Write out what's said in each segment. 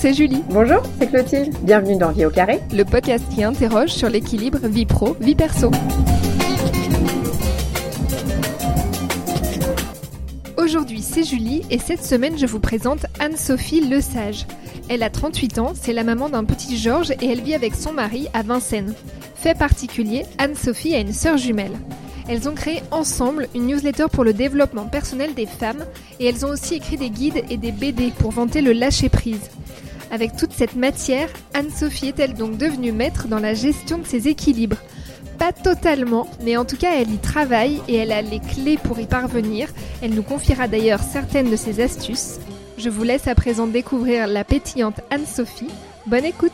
c'est Julie. Bonjour, c'est Clotilde. Bienvenue dans Vie au carré, le podcast qui interroge sur l'équilibre vie pro, vie perso. Aujourd'hui, c'est Julie et cette semaine, je vous présente Anne-Sophie Lesage. Elle a 38 ans, c'est la maman d'un petit Georges et elle vit avec son mari à Vincennes. Fait particulier, Anne-Sophie a une sœur jumelle. Elles ont créé ensemble une newsletter pour le développement personnel des femmes et elles ont aussi écrit des guides et des BD pour vanter le lâcher-prise. Avec toute cette matière, Anne-Sophie est-elle donc devenue maître dans la gestion de ses équilibres? Pas totalement, mais en tout cas elle y travaille et elle a les clés pour y parvenir. Elle nous confiera d'ailleurs certaines de ses astuces. Je vous laisse à présent découvrir la pétillante Anne-Sophie. Bonne écoute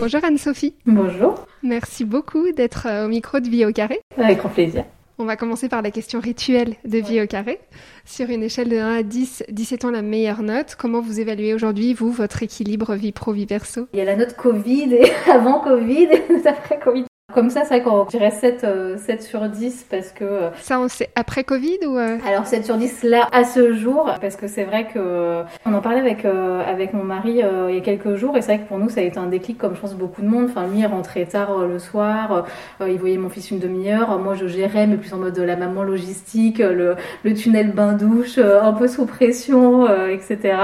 Bonjour Anne-Sophie. Bonjour. Merci beaucoup d'être euh, au micro de Vie au carré. Avec grand plaisir. On va commencer par la question rituelle de Vie au carré. Sur une échelle de 1 à 10, 17 ans la meilleure note, comment vous évaluez aujourd'hui, vous, votre équilibre vie pro, vie perso? Il y a la note Covid et avant Covid et après Covid. Comme ça, c'est vrai qu'on dirait 7, 7 euh, sur 10 parce que... Euh, ça, on sait après Covid ou... Euh? Alors 7 sur 10 là, à ce jour, parce que c'est vrai que... On en parlait avec, avec mon mari il y a quelques jours et c'est vrai que pour nous, ça a été un déclic comme je pense beaucoup de monde. Enfin, lui, il rentrait tard le soir, il voyait mon fils une demi-heure, moi je gérais, mais plus en mode de la maman logistique, le, le tunnel bain-douche, un peu sous pression, etc.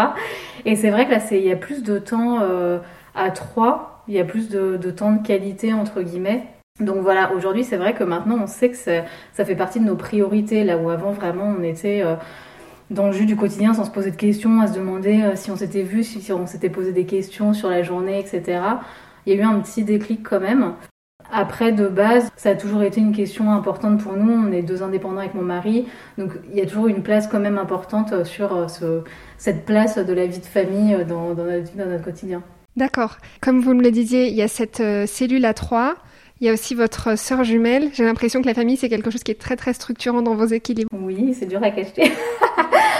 Et c'est vrai que là, il y a plus de temps à 3 il y a plus de, temps de qualité entre guillemets donc voilà, aujourd'hui c'est vrai que maintenant on sait que ça, fait partie de nos priorités, là où avant vraiment on était euh, dans le jus du quotidien sans se poser de questions, à se demander euh, si on s'était vu, si on s'était posé des questions sur la journée, etc. Il y a eu un petit déclic quand même. Après, de base, ça a toujours été une question importante pour nous. On est deux indépendants avec mon mari, donc il y a toujours une place quand même importante euh, sur cette place de la vie de famille dans, dans notre quotidien. D'accord. Comme vous me le disiez, il y a cette cellule à trois il y a aussi votre sœur jumelle. J'ai l'impression que la famille, c'est quelque chose qui est très très structurant dans vos équilibres. Oui, c'est dur à cacher.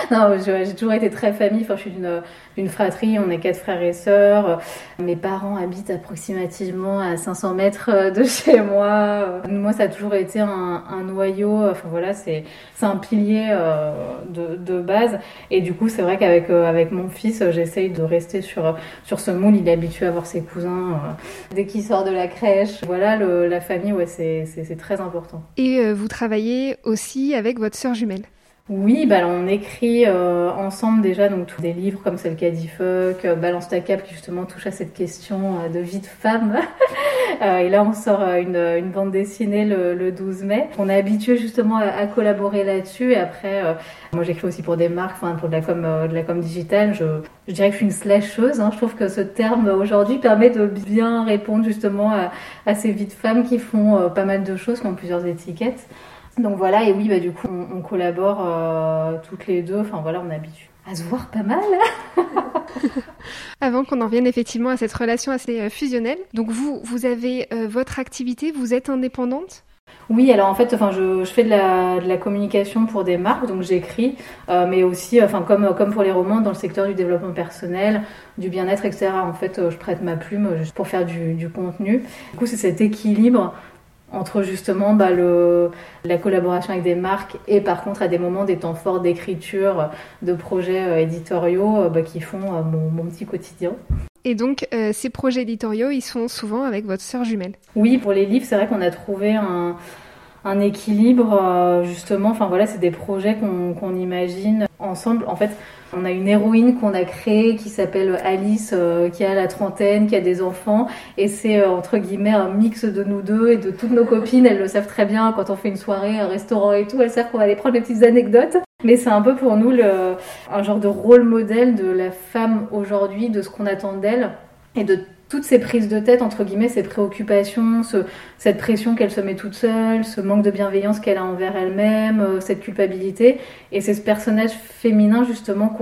non, j'ai toujours été très famille. Enfin, je suis d'une fratrie, on est quatre frères et sœurs. Mes parents habitent approximativement à 500 mètres de chez moi. Moi, ça a toujours été un, noyau. Enfin voilà, c'est un pilier euh, de, de, base. Et du coup, c'est vrai qu'avec euh, avec mon fils, j'essaye de rester sur, sur ce moule. Il est habitué à voir ses cousins euh, dès qu'il sort de la crèche. Voilà, la famille, ouais, c'est très important. Et vous travaillez aussi avec votre sœur jumelle? Oui, bah, on écrit euh, ensemble déjà donc tous des livres comme celle dit Fuck, euh, Balance ta cap qui justement touche à cette question euh, de vie de femme. et là, on sort une, bande dessinée le, le, 12 mai. On est habitué justement à, collaborer là-dessus. Et après, moi j'écris aussi pour des marques, enfin pour de la com, de la com digitale. Je, je dirais que je suis une slasheuse. Hein. Je trouve que ce terme aujourd'hui permet de bien répondre justement à, à ces vies de femmes qui font pas mal de choses, qui ont plusieurs étiquettes. Donc voilà, et oui, bah, du coup, on, collabore euh, toutes les deux. Enfin voilà, on habitue à se voir pas mal. Avant qu'on en vienne effectivement à cette relation assez euh, fusionnelle. Donc vous, vous avez euh, votre activité, vous êtes indépendante? Oui, alors en fait, enfin, je, fais de la, de la, communication pour des marques, donc j'écris, mais aussi, enfin, comme, comme pour les romans, dans le secteur du développement personnel, du bien-être, etc. En fait, je prête ma plume juste pour faire du, du contenu. Du coup, c'est cet équilibre entre justement bah, le, la collaboration avec des marques et par contre à des moments des temps forts d'écriture, de projets euh, éditoriaux euh, bah, qui font euh, mon, mon, petit quotidien. Et donc ces projets éditoriaux, ils sont souvent avec votre sœur jumelle? Oui, pour les livres, c'est vrai qu'on a trouvé un, un équilibre justement. Enfin voilà, c'est des projets qu'on imagine ensemble. En fait, on a une héroïne qu'on a créée qui s'appelle Alice, euh, qui a la trentaine, qui a des enfants, et c'est euh, entre guillemets un mix de nous deux et de toutes nos copines. Elles le savent très bien quand on fait une soirée, un restaurant et tout. Elles savent qu'on va aller prendre des petites anecdotes. Mais c'est un peu pour nous un genre de rôle modèle de la femme aujourd'hui, de ce qu'on attend d'elle et de toutes ces prises de tête, entre guillemets, ces préoccupations, cette pression qu'elle se met toute seule, ce manque de bienveillance qu'elle a envers elle-même, euh, cette culpabilité. Et c'est ce personnage féminin, justement,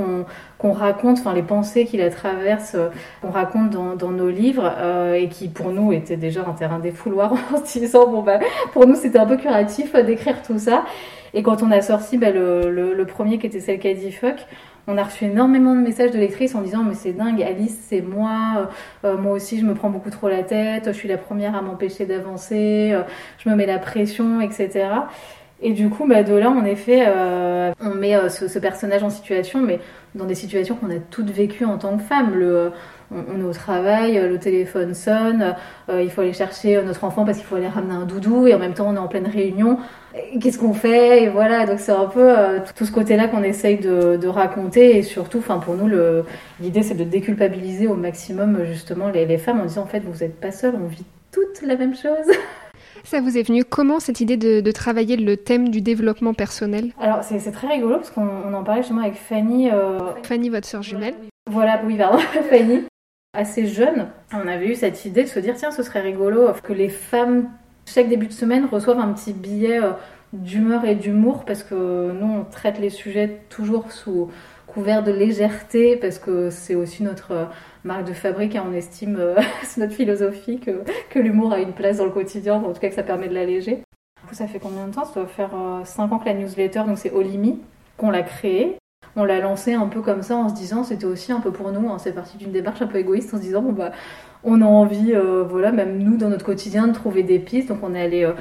qu'on raconte, enfin, les pensées qui la traversent, euh, qu'on raconte dans, nos livres, euh, et qui, pour nous, était déjà un terrain défouloir en se disant, bon, bah, pour nous, c'était un peu curatif d'écrire tout ça. Et quand on a sorti bah, le, le, premier qui était celle qui a dit fuck, on a reçu énormément de messages de lectrices en disant mais c'est dingue, Alice c'est moi, euh, euh, moi aussi je me prends beaucoup trop la tête, je suis la première à m'empêcher d'avancer, euh, je me mets la pression, etc. Et du coup, bah, de là, en effet, on met ce, personnage en situation, mais dans des situations qu'on a toutes vécues en tant que femme. On, est au travail, le téléphone sonne, il faut aller chercher notre enfant parce qu'il faut aller ramener un doudou, et en même temps, on est en pleine réunion. Qu'est-ce qu'on fait? Et voilà, donc c'est un peu tout ce côté-là qu'on essaye de, raconter, et surtout, enfin, pour nous, l'idée, c'est de déculpabiliser au maximum justement les, les femmes en disant en fait, vous n'êtes pas seules, on vit toutes la même chose. Ça vous est venu comment cette idée de, travailler le thème du développement personnel? Alors c'est très rigolo parce qu'on en parlait justement avec Fanny. Euh, Fanny, votre soeur jumelle. Voilà, oui, pardon, Fanny. Assez jeune, on avait eu cette idée de se dire tiens, ce serait rigolo que les femmes, chaque début de semaine, reçoivent un petit billet euh, d'humeur et d'humour parce que nous, on traite les sujets toujours sous couvert de légèreté parce que c'est aussi notre euh, marque de fabrique et on estime, euh, c'est notre philosophie que, que l'humour a une place dans le quotidien, en tout cas que ça permet de l'alléger. Du coup, ça fait combien de temps? Ça doit faire 5 euh, ans que la newsletter, donc c'est Olimi, qu'on l'a créée. On l'a lancé un peu comme ça en se disant, c'était aussi un peu pour nous, hein, c'est parti d'une démarche un peu égoïste en se disant, bon bah, on a envie, voilà, même nous dans notre quotidien, de trouver des pistes. Donc on est allé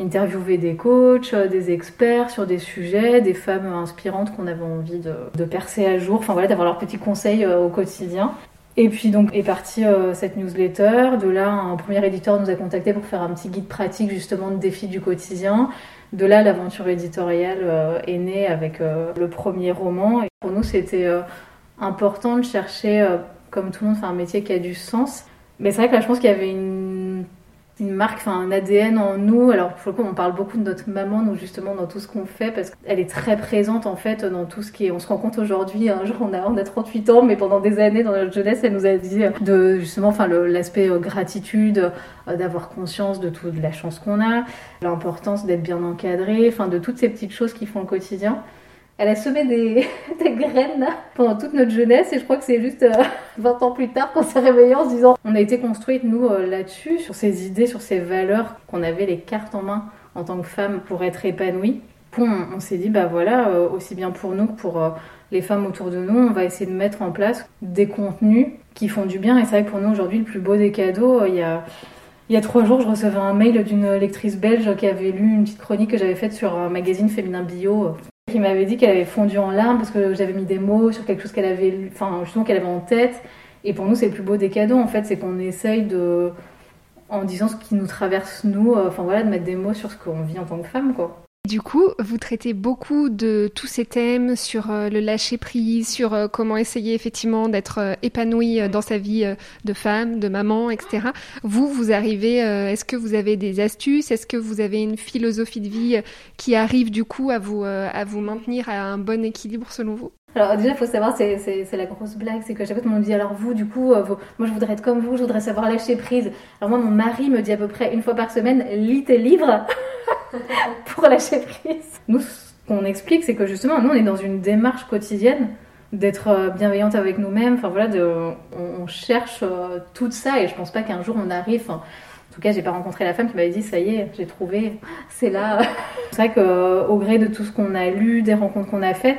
interviewer des coachs, euh, des experts sur des sujets, des femmes inspirantes qu'on avait envie de, percer à jour, enfin voilà, d'avoir leurs petits conseils euh, au quotidien. Et puis donc est partie euh, cette newsletter. De là, un premier éditeur nous a contacté pour faire un petit guide pratique justement de défis du quotidien. De là, l'aventure éditoriale est née avec le premier roman. Et pour nous, c'était important de chercher, comme tout le monde, un métier qui a du sens. Mais c'est vrai que là, je pense qu'il y avait une une marque, enfin un ADN en nous. Alors pour le coup, on parle beaucoup de notre maman, nous justement dans tout ce qu'on fait, parce qu'elle est très présente en fait dans tout ce qui est. On se rend compte aujourd'hui, un jour on a, on a 38 ans, mais pendant des années dans notre jeunesse, elle nous a dit de justement, enfin l'aspect euh, gratitude, euh, d'avoir conscience de toute la chance qu'on a, l'importance d'être bien encadré, enfin de toutes ces petites choses qui font le quotidien elle a semé des, graines pendant toute notre jeunesse et je crois que c'est juste 20 euh, ans plus tard qu'on s'est réveillé en se disant on a été construite nous euh, là-dessus, sur ces idées, sur ces valeurs qu'on avait les cartes en main en tant que femme pour être épanouie. On, on s'est dit bah voilà, euh, aussi bien pour nous que pour les femmes autour de nous, on va essayer de mettre en place des contenus qui font du bien et c'est vrai que pour nous aujourd'hui le plus beau des cadeaux, il y a il y a trois jours, je recevais un mail d'une lectrice belge qui avait lu une petite chronique que j'avais faite sur un magazine féminin bio qui m'avait dit qu'elle avait fondu en larmes parce que j'avais mis des mots sur quelque chose qu'elle avait, enfin justement qu'elle avait en tête. Et pour nous, c'est le plus beau des cadeaux en fait, c'est qu'on essaye de, en disant ce qui nous traverse nous, euh, enfin voilà, de mettre des mots sur ce qu'on vit en tant que femme quoi. Du coup, vous traitez beaucoup de tous ces thèmes sur euh, le lâcher prise, sur euh, comment essayer effectivement d'être euh, épanoui dans sa vie de femme, de maman, etc. Vous, vous arrivez, est-ce que vous avez des astuces? Est-ce que vous avez une philosophie de vie qui arrive du coup à vous, à vous maintenir à un bon équilibre selon vous? Alors déjà, il faut savoir, c'est la grosse blague, c'est que chaque fois tout le monde dit, alors vous, du coup, moi je voudrais être comme vous, je voudrais savoir lâcher prise. Alors moi, mon mari me dit à peu près une fois par semaine, lis tes livres. pour lâcher prise. Nous, ce qu'on explique, c'est que justement, nous, on est dans une démarche quotidienne d'être euh, bienveillante avec nous-mêmes. Enfin voilà, on, cherche euh, tout ça et je pense pas qu'un jour on arrive. en tout cas, j'ai pas rencontré la femme qui m'avait dit ça y est, j'ai trouvé, c'est là. c'est vrai qu'au gré de tout ce qu'on a lu, des rencontres qu'on a faites,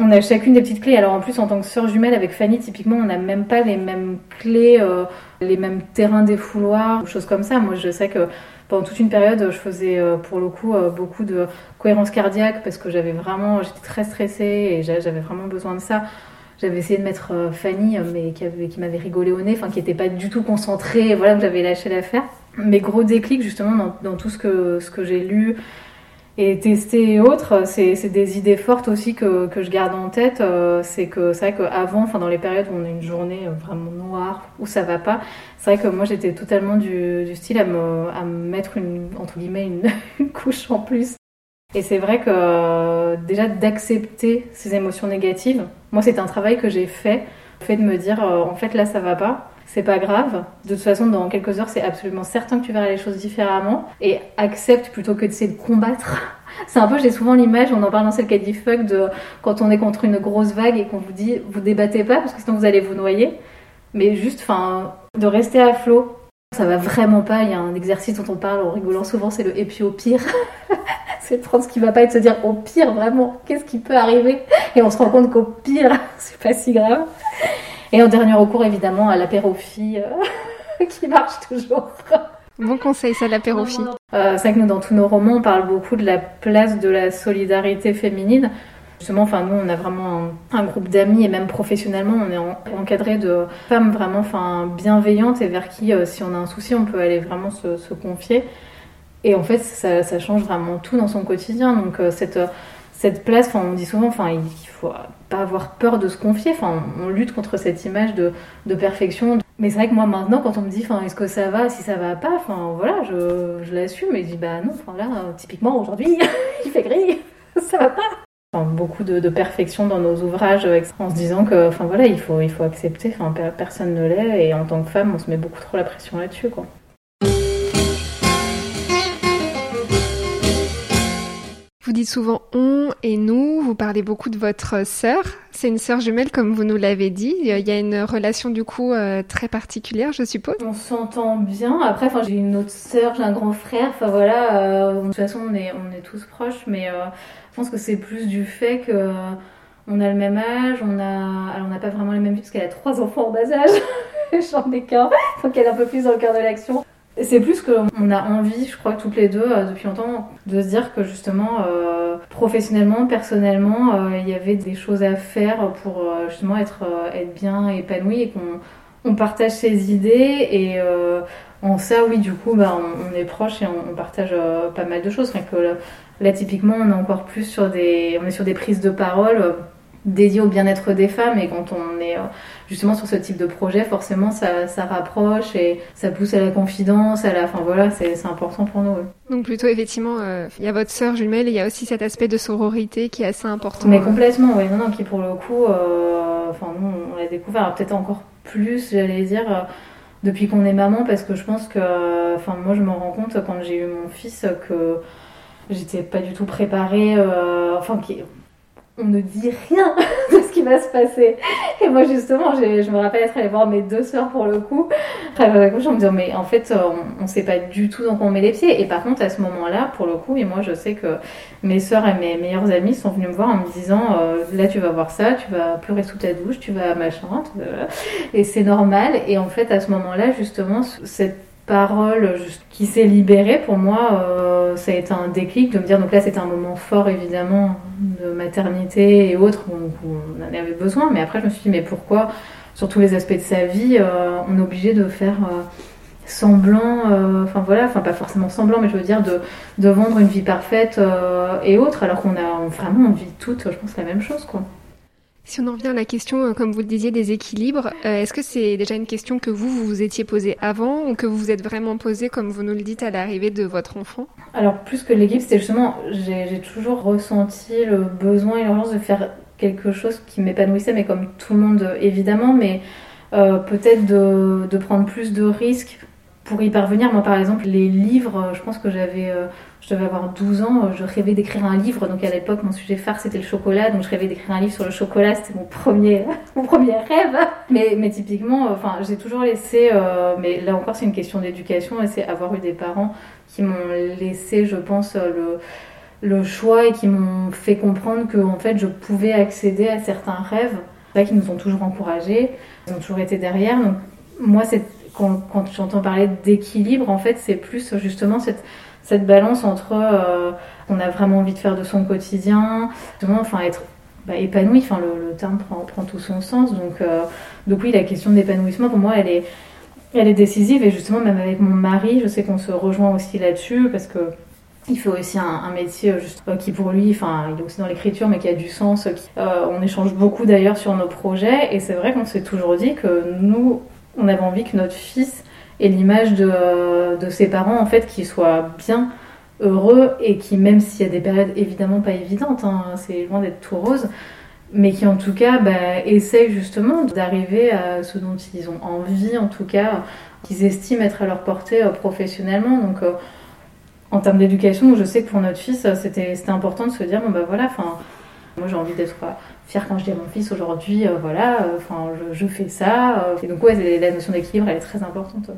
on a chacune des petites clés. Alors en plus, en tant que sœur jumelle avec Fanny, typiquement, on n'a même pas les mêmes clés, euh, les mêmes terrains des fouloirs, choses comme ça. Moi, je sais que pendant toute une période, je faisais euh, pour le coup euh, beaucoup de cohérence cardiaque parce que j'avais vraiment, j'étais très stressée et j'avais vraiment besoin de ça. J'avais essayé de mettre Fanny, mais qui, avait, qui m'avait rigolé au nez, enfin qui n'était pas du tout concentrée, voilà, que j'avais lâché l'affaire. Mes gros déclics justement dans, tout ce que j'ai lu, et tester et autres, c'est des idées fortes aussi que, que, je garde en tête. Euh, c'est que c'est vrai qu'avant, enfin dans les périodes où on a une journée vraiment noire, où ça va pas, c'est vrai que moi j'étais totalement du, style à me, à me mettre une, entre guillemets une couche en plus. Et c'est vrai que euh, déjà d'accepter ces émotions négatives, moi c'est un travail que j'ai fait, le fait de me dire euh, en fait là ça va pas, c'est pas grave. De toute façon, dans quelques heures, c'est absolument certain que tu verras les choses différemment. Et accepte plutôt que d'essayer de combattre. C'est un peu, j'ai souvent l'image, on en parle dans celle qui dit fuck, de quand on est contre une grosse vague et qu'on vous dit, vous débattez pas parce que sinon vous allez vous noyer. Mais juste, enfin, de rester à flot. Ça va vraiment pas. Il y a un exercice dont on parle en rigolant souvent, c'est le et au pire. c'est de prendre ce qui va pas et de se dire au pire, vraiment, qu'est-ce qui peut arriver Et on se rend compte qu'au pire, c'est pas si grave. Et en dernier recours, évidemment, à l'apérophilie euh, qui marche toujours. Bon conseil, ça l'apérophie. Euh, c'est vrai que nous, dans tous nos romans, on parle beaucoup de la place de la solidarité féminine. Justement, enfin, nous, on a vraiment un, groupe d'amis et même professionnellement, on est encadré de femmes vraiment enfin, bienveillantes et vers qui, euh, si on a un souci, on peut aller vraiment se, confier. Et en fait, ça, change vraiment tout dans son quotidien. Donc, euh, cette, cette place, on dit souvent, enfin, il faut pas avoir peur de se confier. Enfin, on lutte contre cette image de, de perfection. Mais c'est vrai que moi, maintenant, quand on me dit, est-ce que ça va, si ça va pas, enfin, voilà, je, je l'assume et je dis, bah non, enfin, là, typiquement, aujourd'hui, il fait gris, ça va pas beaucoup de, perfection dans nos ouvrages en se disant que enfin voilà il faut il faut accepter enfin personne ne l'est et en tant que femme on se met beaucoup trop la pression là-dessus quoi. Souvent on et nous, vous parlez beaucoup de votre sœur. C'est une sœur jumelle comme vous nous l'avez dit. Il y a une relation du coup euh, très particulière, je suppose. On s'entend bien. Après, enfin, j'ai une autre sœur, j'ai un grand frère. Enfin voilà, euh, de toute façon on est on est tous proches, mais euh, je pense que c'est plus du fait que on a le même âge, on a alors on n'a pas vraiment les mêmes vies parce qu'elle a trois enfants en bas âge. J'en ai qu'un, donc elle est un peu plus dans le cœur de l'action. C'est plus qu'on a envie, je crois, toutes les deux, euh, depuis longtemps, de se dire que justement, euh, professionnellement, personnellement, euh, il y avait des choses à faire pour justement être, être bien épanoui et qu'on on partage ses idées et en ça, oui, du coup, bah, on, est proche et on, partage pas mal de choses. que là, typiquement, on est encore plus sur des, on est sur des prises de parole dédié au bien-être des femmes et quand on est euh, justement sur ce type de projet forcément ça, ça rapproche et ça pousse à la confidence à la enfin voilà c'est important pour nous donc plutôt effectivement euh, il y a votre sœur jumelle et il y a aussi cet aspect de sororité qui est assez important mais complètement oui non non qui pour le coup euh, enfin nous on l'a découvert. Peut-être encore plus j'allais dire depuis qu'on est maman parce que je pense que enfin moi je me rends compte quand j'ai eu mon fils que j'étais pas du tout préparée enfin qui on ne dit rien de ce qui va se passer. Et moi, justement, je me rappelle être allée voir mes deux sœurs pour le coup. Après, je me disais, mais en fait, on ne sait pas du tout dans quoi on met les pieds. Et par contre, à ce moment-là, pour le coup, et moi, je sais que mes sœurs et mes meilleures amies sont venues me voir en me disant, euh, là, tu vas voir ça, tu vas pleurer sous ta douche, tu vas machin. Et c'est normal. Et en fait, à ce moment-là, justement, cette parole qui s'est libérée, pour moi, euh, ça a été un déclic de me dire, donc là c'était un moment fort évidemment de maternité et autres, on en avait besoin, mais après je me suis dit, mais pourquoi, sur tous les aspects de sa vie, euh, on est obligé de faire euh, semblant, enfin voilà, enfin pas forcément semblant, mais je veux dire de, de vendre une vie parfaite et autres, alors qu'on a vraiment, on vit toutes, je pense, la même chose, quoi. Si on en revient à la question, euh, comme vous le disiez, des équilibres, euh, est-ce que c'est déjà une question que vous, vous vous étiez posée avant ou que vous vous êtes vraiment posée, comme vous nous le dites, à l'arrivée de votre enfant? Alors, plus que l'équilibre, c'était justement, j'ai toujours ressenti le besoin et l'urgence de faire quelque chose qui m'épanouissait, mais comme tout le monde, évidemment, mais euh, peut-être de, prendre plus de risques pour y parvenir. Moi, par exemple, les livres, je pense que j'avais je devais avoir 12 ans, je rêvais d'écrire un livre. Donc à l'époque, mon sujet phare c'était le chocolat, donc je rêvais d'écrire un livre sur le chocolat. C'était mon premier, mon premier rêve. Mais, mais typiquement, enfin, j'ai toujours laissé. Euh, mais là encore, c'est une question d'éducation et c'est avoir eu des parents qui m'ont laissé, je pense, le le choix et qui m'ont fait comprendre que en fait je pouvais accéder à certains rêves. C'est vrai nous ont toujours encouragés, ils ont toujours été derrière. Donc moi, c'est quand, quand j'entends parler d'équilibre, en fait, c'est plus justement cette cette balance entre euh, on a vraiment envie de faire de son quotidien, enfin être bah, épanoui, enfin le, terme prend, tout son sens. Donc, euh, donc oui, la question d'épanouissement pour moi elle est, elle est décisive et justement même avec mon mari, je sais qu'on se rejoint aussi là-dessus parce que il fait aussi un, métier euh, qui pour lui, enfin il est aussi dans l'écriture mais qui a du sens. on échange beaucoup d'ailleurs sur nos projets et c'est vrai qu'on s'est toujours dit que nous on avait envie que notre fils et l'image de, de, ses parents en fait qui soient bien heureux et qui même s'il y a des périodes évidemment pas évidentes, hein, c'est loin d'être tout rose, mais qui en tout cas bah, essayent justement d'arriver à ce dont ils ont envie en tout cas, qu'ils estiment être à leur portée euh, professionnellement. Donc euh, en termes d'éducation, je sais que pour notre fils, c'était important de se dire bon bah voilà, enfin moi j'ai envie d'être fière quand je dis à mon fils aujourd'hui, euh, voilà, euh, je, fais ça. Euh. et donc, ouais, la notion d'équilibre, elle est très importante.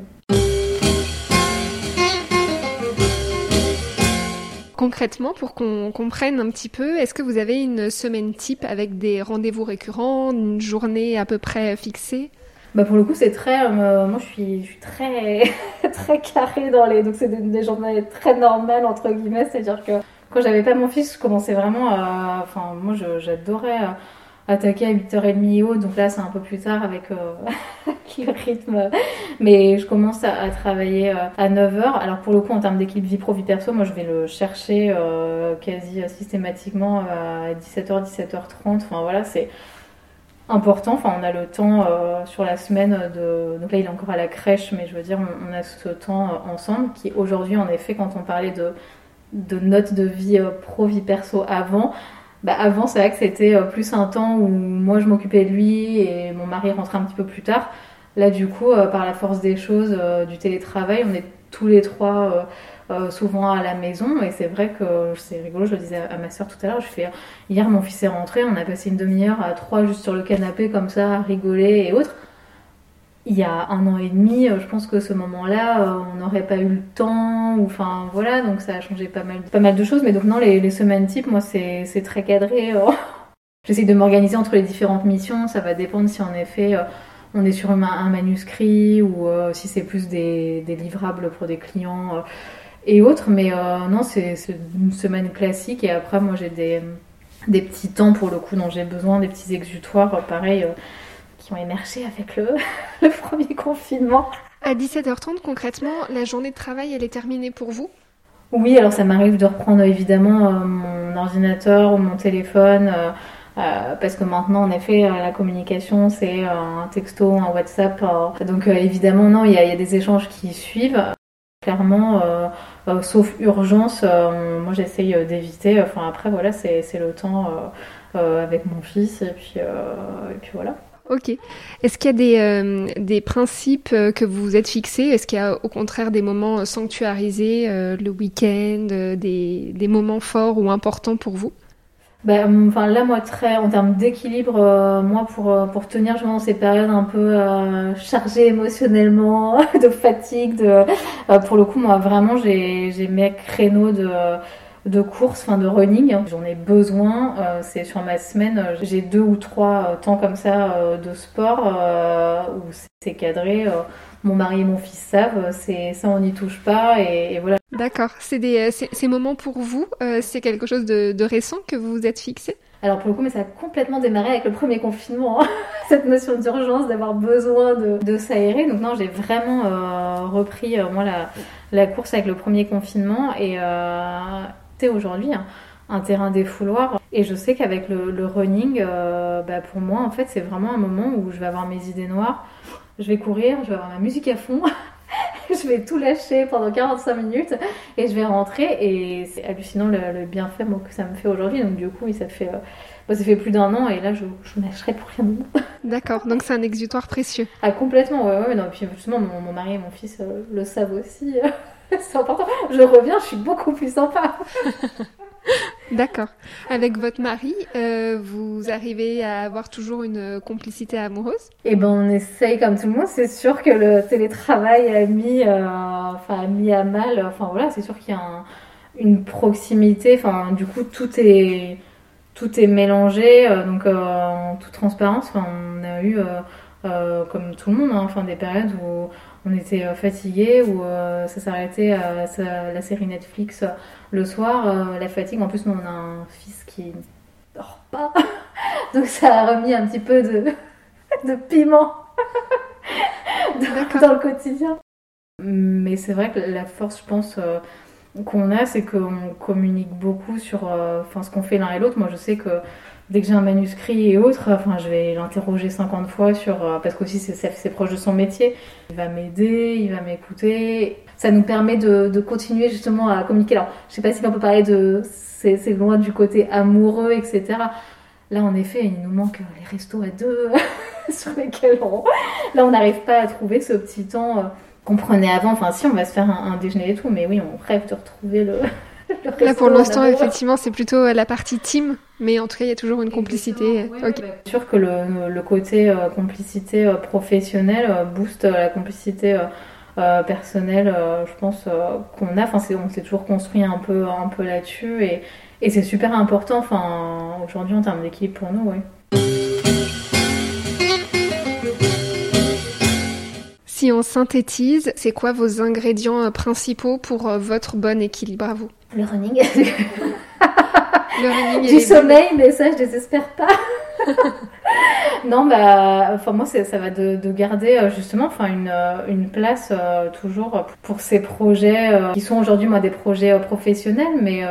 Concrètement, pour qu'on comprenne un petit peu, est-ce que vous avez une semaine type avec des rendez-vous récurrents, une journée à peu près fixée? Bah pour le coup, c'est très. moi, je suis, je suis très, très carré dans les. Donc, c'est des, journées très normales, entre guillemets. C'est-à-dire que quand j'avais pas mon fils, je commençais vraiment à. Enfin, moi, j'adorais attaquer à 8h30 et haut, donc là c'est un peu plus tard avec euh, le rythme. Mais je commence à, travailler euh, à 9h. Alors pour le coup en termes d'équipe vie pro, vie perso, moi je vais le chercher euh, quasi systématiquement à 17h, 17h30. Enfin voilà, c'est important. Enfin on a le temps sur la semaine de... Donc là il est encore à la crèche, mais je veux dire on, a ce temps ensemble qui aujourd'hui en effet quand on parlait de de notes de vie pro, vie perso avant, bah avant, c'est vrai que c'était euh, plus un temps où moi je m'occupais de lui et mon mari rentrait un petit peu plus tard. Là, du coup, euh, par la force des choses, euh, du télétravail, on est tous les trois souvent à la maison. Et c'est vrai que c'est rigolo, je le disais à ma soeur tout à l'heure. Je fais hier, mon fils est rentré, on a passé une demi-heure à trois juste sur le canapé comme ça, à rigoler et autres il y a un an et demi, euh, je pense que ce moment-là, euh, on n'aurait pas eu le temps, ou enfin voilà, donc ça a changé pas mal, pas mal de choses. Mais donc non, les, semaines types, moi c'est très cadré. Euh. J'essaie de m'organiser entre les différentes missions, ça va dépendre si en effet on est sur un, manuscrit ou si c'est plus des, livrables pour des clients et autres. Mais non, c'est une semaine classique et après moi j'ai des, des petits temps pour le coup dont j'ai besoin, des petits exutoires, pareil qui ont émergé avec le, le premier confinement. À 17h30, concrètement, la journée de travail, elle est terminée pour vous? Oui, alors ça m'arrive de reprendre évidemment euh, mon ordinateur ou mon téléphone. Euh, euh, parce que maintenant, en effet, la communication, c'est un texto, un WhatsApp. donc évidemment, non, il y, y, a des échanges qui suivent. Clairement, sauf urgence, moi j'essaye d'éviter. Enfin après, voilà, c'est le temps avec mon fils et puis, et puis voilà. Ok. Est-ce qu'il y a des, euh, des principes euh, que vous vous êtes fixés? Est-ce qu'il y a au contraire des moments sanctuarisés, euh, le week-end, des, des, moments forts ou importants pour vous? Ben, enfin là moi très en termes d'équilibre moi pour pour tenir dans ces périodes un peu chargées émotionnellement de fatigue de pour le coup moi vraiment j'ai mes créneaux de de course, enfin de running. J'en ai besoin. Euh, c'est sur ma semaine, euh, j'ai deux ou trois euh, temps comme ça de sport où c'est cadré. mon mari et mon fils savent, c'est ça on n'y touche pas et, voilà. D'accord. C'est des ces moments pour vous, c'est quelque chose de, récent que vous vous êtes fixé? Alors pour le coup, mais ça a complètement démarré avec le premier confinement, hein. cette notion d'urgence, d'avoir besoin de, s'aérer. Donc non, j'ai vraiment repris moi la, la, course avec le premier confinement et, aujourd'hui un, terrain défouloir. Et je sais qu'avec le, running, euh, bah, pour moi, en fait, c'est vraiment un moment où je vais avoir mes idées noires. Je vais courir, je vais avoir ma musique à fond. je vais tout lâcher pendant 45 minutes et je vais rentrer et c'est hallucinant le, bienfait que ça me fait aujourd'hui. Donc du coup, ça fait, euh, ça fait plus d'un an et là, je, je lâcherai pour rien D'accord, donc c'est un exutoire précieux. Ah complètement, ouais, ouais. Non, puis justement, mon, mari et mon fils euh, le savent aussi. c'est important. Je reviens, je suis beaucoup plus sympa. D'accord. Avec votre mari, euh, vous arrivez à avoir toujours une complicité amoureuse? Eh ben, on essaye comme tout le monde. C'est sûr que le télétravail a mis, euh, enfin, mis à mal. Enfin voilà, c'est sûr qu'il y a une proximité. Enfin, du coup, tout est tout est mélangé. Euh, donc, en toute transparence, enfin, on a eu, comme tout le monde, hein, enfin, des périodes où on était euh, fatigué ou euh, ça s'arrêtait à la série Netflix euh, le soir. la fatigue, en plus, nous on a un fils qui dort pas, donc ça a remis un petit peu de, de piment dans, le quotidien. Mais c'est vrai que la force, je pense, qu'on a, c'est qu'on communique beaucoup sur enfin, ce qu'on fait l'un et l'autre. Moi, je sais que dès que j'ai un manuscrit et autres, enfin, je vais l'interroger 50 fois sur, euh, parce qu'aussi c'est proche de son métier. Il va m'aider, il va m'écouter. Ça nous permet de, continuer justement à communiquer. Alors, je sais pas si on peut parler de, c'est loin du côté amoureux, etc. Là, en effet, il nous manque les restos à deux sur lesquels on, là, on n'arrive pas à trouver ce petit temps euh, qu'on prenait avant. Enfin, si, on va se faire un déjeuner et tout, mais oui, on rêve de retrouver le, Là, pour l'instant, effectivement, c'est plutôt euh, la partie team, mais en tout cas, il y a toujours une complicité. C'est bah, sûr que le, côté euh, complicité euh, professionnelle booste la complicité personnelle, je pense, qu'on a. Enfin, on s'est toujours construit un peu, un peu là-dessus, et, et c'est super important, enfin, aujourd'hui, en termes d'équilibre pour nous, oui. Si on synthétise, c'est quoi vos ingrédients principaux pour votre bon équilibre à vous? Le running. Le running du sommeil, mais ça, je désespère pas. non, bah, enfin moi, ça va de, garder euh, justement, enfin une, euh, une place euh, toujours pour ces projets qui sont aujourd'hui moi des projets professionnels, mais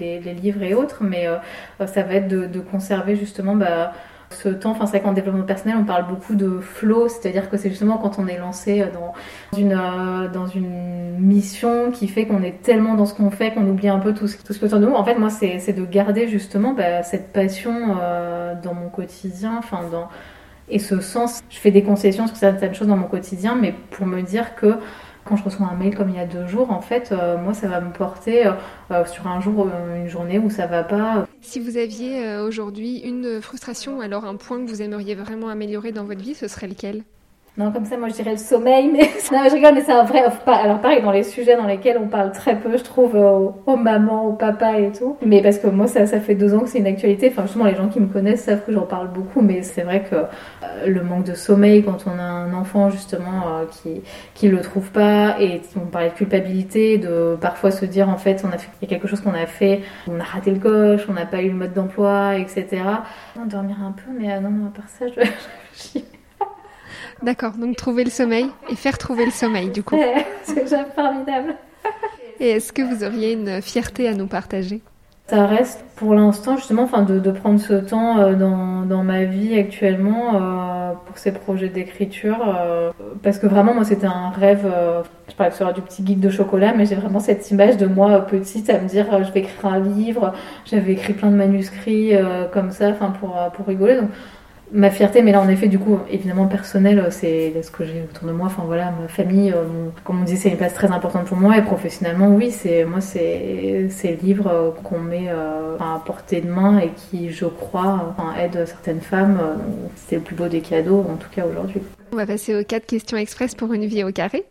les, livres et autres, mais ça va être de, de conserver justement bah, ce temps. Enfin, c'est vrai qu'en développement personnel, on parle beaucoup de flow, c'est-à-dire que c'est justement quand on est lancé dans une, euh, dans une mission qui fait qu'on est tellement dans ce qu'on fait qu'on oublie un peu tout ce, tout ce qui est autour de nous. En fait, moi, c'est de garder justement bah, cette passion euh, dans mon quotidien, enfin, dans. Et ce sens, je fais des concessions sur certaines choses dans mon quotidien, mais pour me dire que quand je reçois un mail comme il y a deux jours, en fait, euh, moi, ça va me porter euh, euh, sur un jour, une journée où ça va pas. Si vous aviez aujourd'hui une frustration alors un point que vous aimeriez vraiment améliorer dans votre vie, ce serait lequel? Non, comme ça, moi, je dirais le sommeil, mais non, je rigole, mais c'est un vrai. Alors, pareil, dans les sujets dans lesquels on parle très peu, je trouve, aux, mamans, aux papas et tout. Mais parce que moi, ça, ça fait deux ans que c'est une actualité. Enfin, justement, les gens qui me connaissent savent que j'en parle beaucoup, mais c'est vrai que euh, le manque de sommeil quand on a un enfant, justement, euh, qui, qui le trouve pas, et on parlait de culpabilité, de parfois se dire, en fait, on a fait quelque chose qu'on a fait, on a raté le coche, on n'a pas eu le mode d'emploi, etc. Non, dormir un peu, mais euh, non, non, à part ça, je. D'accord, donc trouver le sommeil et faire trouver le sommeil du coup. c'est déjà formidable. Et est-ce que vous auriez une fierté à nous partager? Ça reste pour l'instant justement enfin, de, de, prendre ce temps euh, dans, dans ma vie actuellement euh, pour ces projets d'écriture. Euh, parce que vraiment moi c'était un rêve, je parlais ce sera du petit guide de chocolat, mais j'ai vraiment cette image de moi petite à me dire je vais écrire un livre. J'avais écrit plein de manuscrits comme ça enfin, pour, pour rigoler. Donc ma fierté, mais là en effet, du coup, évidemment personnel, c'est ce que j'ai autour de moi. Enfin voilà, ma famille, euh, comme on dit, c'est une place très importante pour moi. Et professionnellement, oui, c'est moi, c'est ces livres euh, qu'on met euh, à portée de main et qui, je crois, aident certaines femmes. c'est le plus beau des cadeaux, en tout cas aujourd'hui. On va passer aux quatre questions express pour une vie au carré.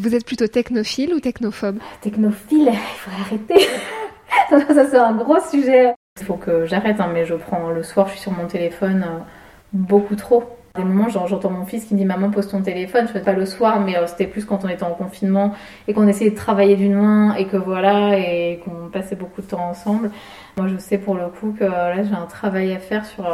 Vous êtes plutôt technophile ou technophobe? Technophile, il faudrait arrêter. ça c'est un gros sujet. Il faut que j'arrête, hein, mais je prends le soir, je suis sur mon téléphone euh, beaucoup trop. Des moments, j'entends mon fils qui me dit Maman, pose ton téléphone. Je fais pas le soir, mais euh, c'était plus quand on était en confinement et qu'on essayait de travailler d'une main et que voilà, et qu'on passait beaucoup de temps ensemble. Moi, je sais pour le coup que euh, là, j'ai un travail à faire sur.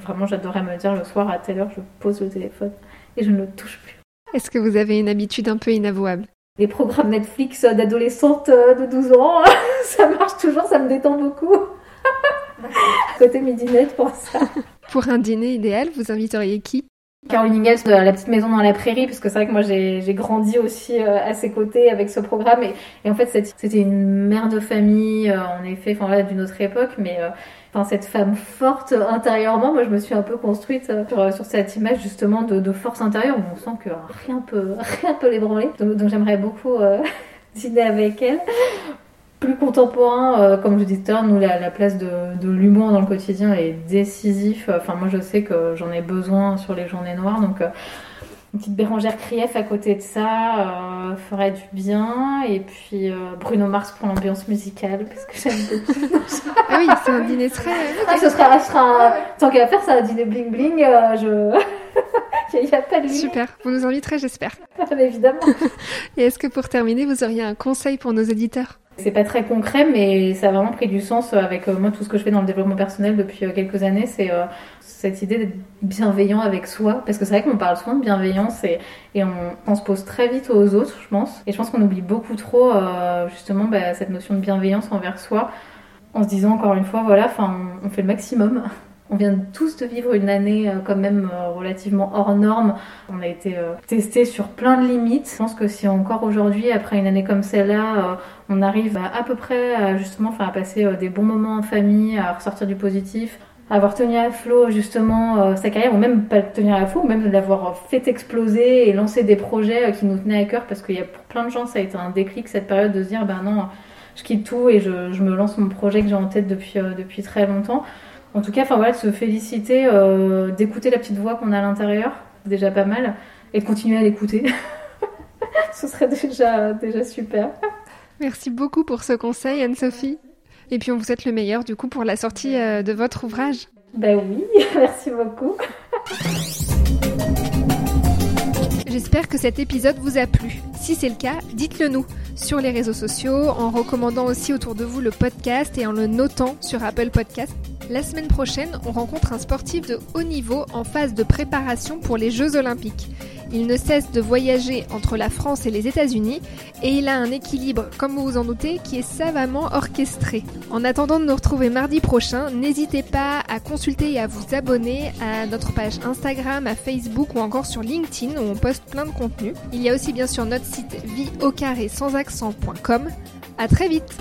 vraiment, j'adorerais me dire le soir à telle heure, je pose le téléphone et je ne le touche plus. Est-ce que vous avez une habitude un peu inavouable? Les programmes Netflix d'adolescentes de 12 ans, ça marche toujours, ça me détend beaucoup. Côté midinette pour ça. Pour un dîner idéal, vous inviteriez qui? Caroline Ingalls de La Petite Maison dans la Prairie, parce que c'est vrai que moi j'ai grandi aussi euh, à ses côtés avec ce programme. Et, en fait, c'était une mère de famille, euh, en effet, enfin là, d'une autre époque, mais euh, enfin, cette femme forte intérieurement, moi je me suis un peu construite sur, cette image justement de, force intérieure où on sent que rien peut, rien peut l'ébranler. Donc, donc j'aimerais beaucoup dîner avec elle plus contemporain, euh, comme je disais tout à l'heure, nous, la, place de, l'humour dans le quotidien est décisif. Enfin, moi, je sais que j'en ai besoin sur les journées noires, donc euh, une petite Bérangère Krief à côté de ça euh, ferait du bien. Et puis Bruno Mars pour l'ambiance musicale, parce que j'aime beaucoup. ah oui, c'est un dîner très. Ah, ce sera, ce sera tant qu'à faire, c'est un dîner bling bling. je. Il n'y a pas de Super, vous nous inviterez, j'espère. Évidemment. Et est-ce que pour terminer, vous auriez un conseil pour nos éditeurs c'est pas très concret, mais ça a vraiment pris du sens avec euh, moi tout ce que je fais dans le développement personnel depuis euh, quelques années. C'est euh, cette idée d'être bienveillant avec soi, parce que c'est vrai qu'on parle souvent de bienveillance et, et on, se pose très vite aux autres, je pense. Et je pense qu'on oublie beaucoup trop justement bah, cette notion de bienveillance envers soi, en se disant encore une fois, voilà, enfin, on fait le maximum. On vient tous de vivre une année euh, quand même euh, relativement hors norme. On a été euh, testé sur plein de limites. Je pense que si encore aujourd'hui, après une année comme celle-là, on arrive à, à peu près à justement faire passer des bons moments en famille, à ressortir du positif, à avoir tenu à flot justement sa carrière, ou même pas tenir à flot, ou même l'avoir fait exploser et lancer des projets qui nous tenaient à cœur, parce qu'il y a pour plein de gens, ça a été un déclic cette période de se dire, ben non, je quitte tout et je, je me lance mon projet que j'ai en tête depuis, depuis très longtemps. En tout cas, enfin voilà, de se féliciter, euh, d'écouter la petite voix qu'on a à l'intérieur, déjà pas mal, et de continuer à l'écouter. Ce serait déjà, déjà super. Merci beaucoup pour ce conseil, Anne-Sophie. Et puis on vous souhaite le meilleur du coup pour la sortie euh, de votre ouvrage. Ben oui, merci beaucoup. J'espère que cet épisode vous a plu. Si c'est le cas, dites-le nous sur les réseaux sociaux, en recommandant aussi autour de vous le podcast et en le notant sur Apple Podcast. La semaine prochaine, on rencontre un sportif de haut niveau en phase de préparation pour les Jeux Olympiques. Il ne cesse de voyager entre la France et les États-Unis et il a un équilibre, comme vous vous en doutez, qui est savamment orchestré. En attendant de nous retrouver mardi prochain, n'hésitez pas à consulter et à vous abonner à notre page Instagram, à Facebook ou encore sur LinkedIn où on poste plein de contenus. Il y a aussi bien sûr notre site vie au carré sans accent.com. À très vite!